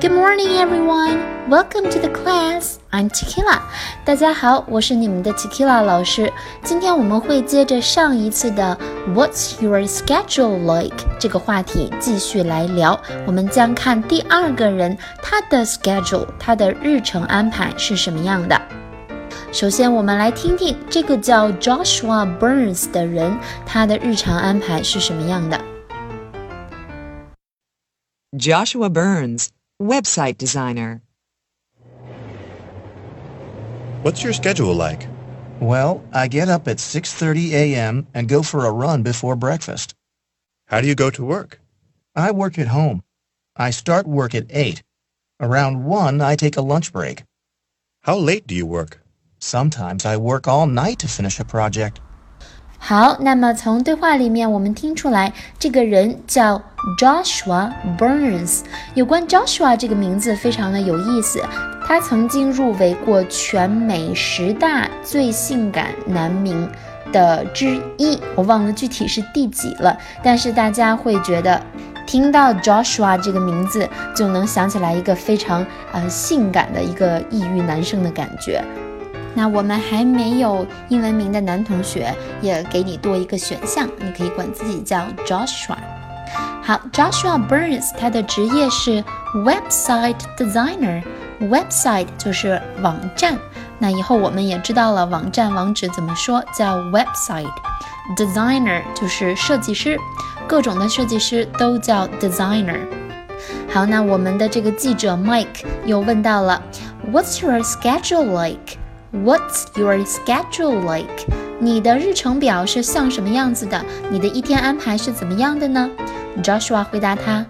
Good morning, everyone. Welcome to the class. I'm Tequila. 大家好，我是你们的 Tequila 老师。今天我们会接着上一次的 What's your schedule like 这个话题继续来聊。我们将看第二个人他的 schedule，他的日程安排是什么样的。首先，我们来听听这个叫 Joshua Burns 的人，他的日常安排是什么样的。Joshua Burns, website designer. What's your schedule like? Well, I get up at 6:30 a.m. and go for a run before breakfast. How do you go to work? I work at home. I start work at 8. Around 1, I take a lunch break. How late do you work? Sometimes I work all night to finish a project. 好，那么从对话里面我们听出来，这个人叫 Joshua Burns。有关 Joshua 这个名字非常的有意思，他曾经入围过全美十大最性感男名的之一，我忘了具体是第几了。但是大家会觉得，听到 Joshua 这个名字就能想起来一个非常呃性感的一个异域男生的感觉。那我们还没有英文名的男同学，也给你多一个选项，你可以管自己叫 Joshua。好，Joshua Burns，他的职业是 website designer。website 就是网站，那以后我们也知道了网站网址怎么说，叫 website。designer 就是设计师，各种的设计师都叫 designer。好，那我们的这个记者 Mike 又问到了，What's your schedule like？like？What's your schedule like？你的日程表是像什么样子的？你的一天安排是怎么样的呢？Joshua 回答他，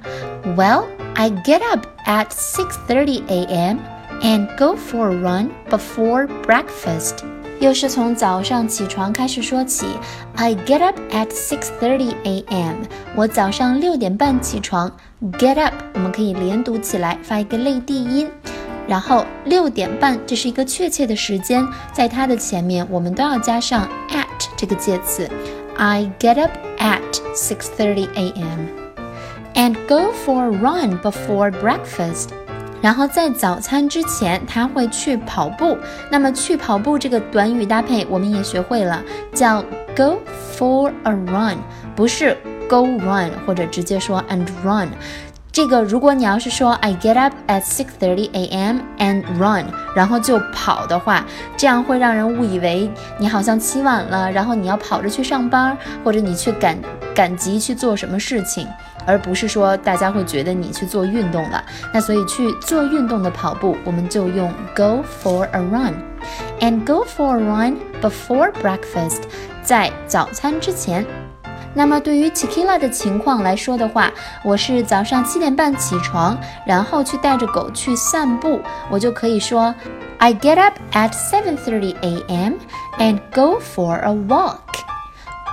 Well, I get up at 6:30 a.m. and go for a run before breakfast。又是从早上起床开始说起。I get up at 6:30 a.m. 我早上六点半起床。Get up 我们可以连读起来，发一个类地音。 然后六点半，这是一个确切的时间，在它的前面我们都要加上 at 这个介词。I get up at 6:30 a.m. and go for a run before breakfast. 然后在早餐之前，他会去跑步。那么去跑步这个短语搭配我们也学会了，叫 go for a run，不是 go run 或者直接说 and run。这个，如果你要是说 I get up at six thirty a.m. and run，然后就跑的话，这样会让人误以为你好像起晚了，然后你要跑着去上班，或者你去赶赶集去做什么事情，而不是说大家会觉得你去做运动了。那所以去做运动的跑步，我们就用 go for a run，and go for a run before breakfast，在早餐之前。那么对于 Tequila 的情况来说的话，我是早上七点半起床，然后去带着狗去散步，我就可以说 I get up at 7:30 a.m. and go for a walk.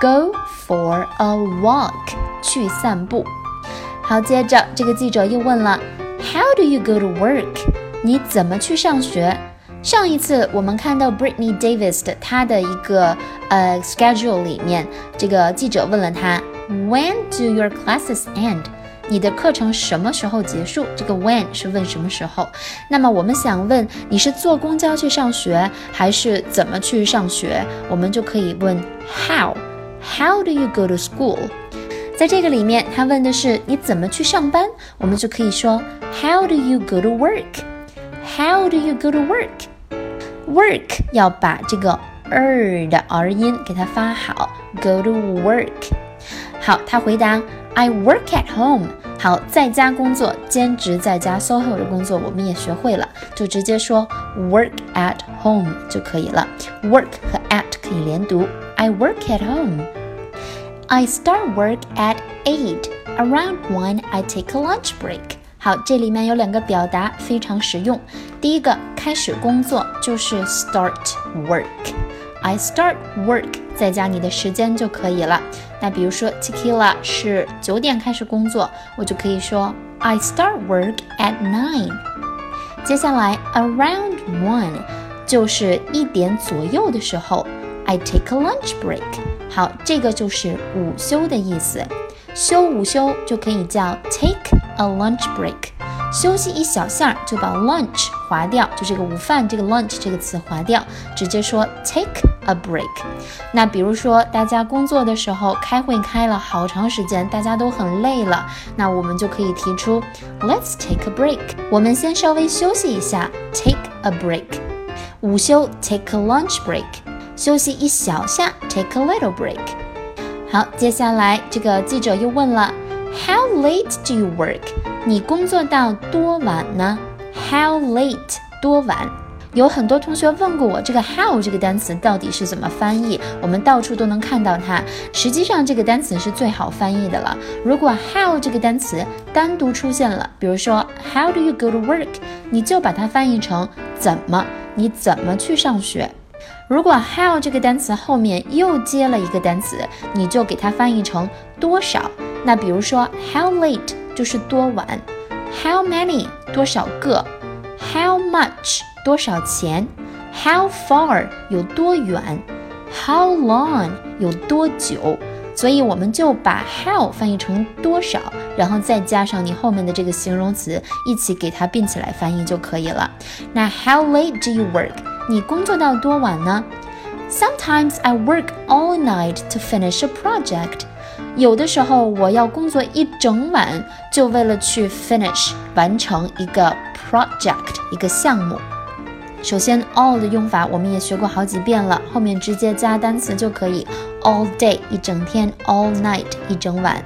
Go for a walk，去散步。好，接着这个记者又问了，How do you go to work？你怎么去上学？上一次我们看到 Britney Davis 的她的一个呃 schedule 里面，这个记者问了她，When do your classes end？你的课程什么时候结束？这个 when 是问什么时候？那么我们想问你是坐公交去上学，还是怎么去上学？我们就可以问 How？How do you go to school？在这个里面，他问的是你怎么去上班，我们就可以说 How do you go to work？How do you go to work？work 要把这个 er 的 r 音给它发好，go to work。好，他回答 I work at home。好，在家工作，兼职在家 SOHO 的工作我们也学会了，就直接说 work at home 就可以了。work 和 at 可以连读，I work at home。I start work at eight. Around one, I take a lunch break. 好，这里面有两个表达非常实用。第一个，开始工作就是 start work。I start work，再加你的时间就可以了。那比如说 Tequila 是九点开始工作，我就可以说 I start work at nine。接下来 around one 就是一点左右的时候，I take a lunch break。好，这个就是午休的意思。休午休就可以叫 take a lunch break。休息一小下就把 lunch 划掉，就这个午饭这个 lunch 这个词划掉，直接说 take a break。那比如说大家工作的时候开会开了好长时间，大家都很累了，那我们就可以提出 let's take a break。我们先稍微休息一下，take a break。午休 take a lunch break。休息一小下，take a little break。好，接下来这个记者又问了，How late do you work？你工作到多晚呢？How late？多晚？有很多同学问过我，这个 how 这个单词到底是怎么翻译？我们到处都能看到它。实际上，这个单词是最好翻译的了。如果 how 这个单词单独出现了，比如说 How do you go to work？你就把它翻译成怎么？你怎么去上学？如果 how 这个单词后面又接了一个单词，你就给它翻译成多少。那比如说 how late 就是多晚，how many 多少个，how much 多少钱，how far 有多远，how long 有多久。所以我们就把 how 翻译成多少，然后再加上你后面的这个形容词，一起给它并起来翻译就可以了。那 how late do you work？你工作到多晚呢？Sometimes I work all night to finish a project。 有的时候我要工作一整晚，就为了去 finish 完成一个 project 一个项目。首先，all 的用法我们也学过好几遍了，后面直接加单词就可以。All day 一整天，all night 一整晚。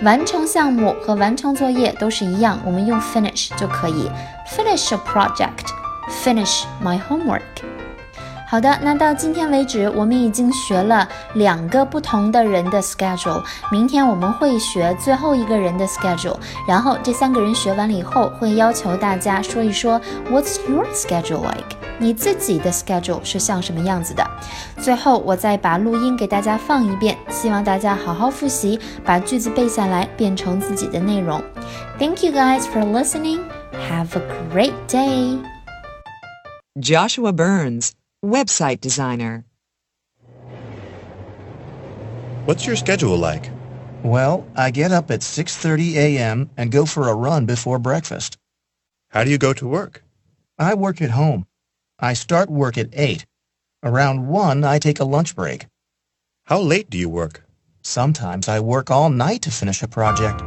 完成项目和完成作业都是一样，我们用 finish 就可以。Finish a project。Finish my homework。好的，那到今天为止，我们已经学了两个不同的人的 schedule。明天我们会学最后一个人的 schedule。然后这三个人学完了以后，会要求大家说一说 What's your schedule like？你自己的 schedule 是像什么样子的？最后我再把录音给大家放一遍，希望大家好好复习，把句子背下来，变成自己的内容。Thank you guys for listening. Have a great day. Joshua Burns, website designer. What's your schedule like? Well, I get up at 6:30 a.m. and go for a run before breakfast. How do you go to work? I work at home. I start work at 8. Around 1, I take a lunch break. How late do you work? Sometimes I work all night to finish a project.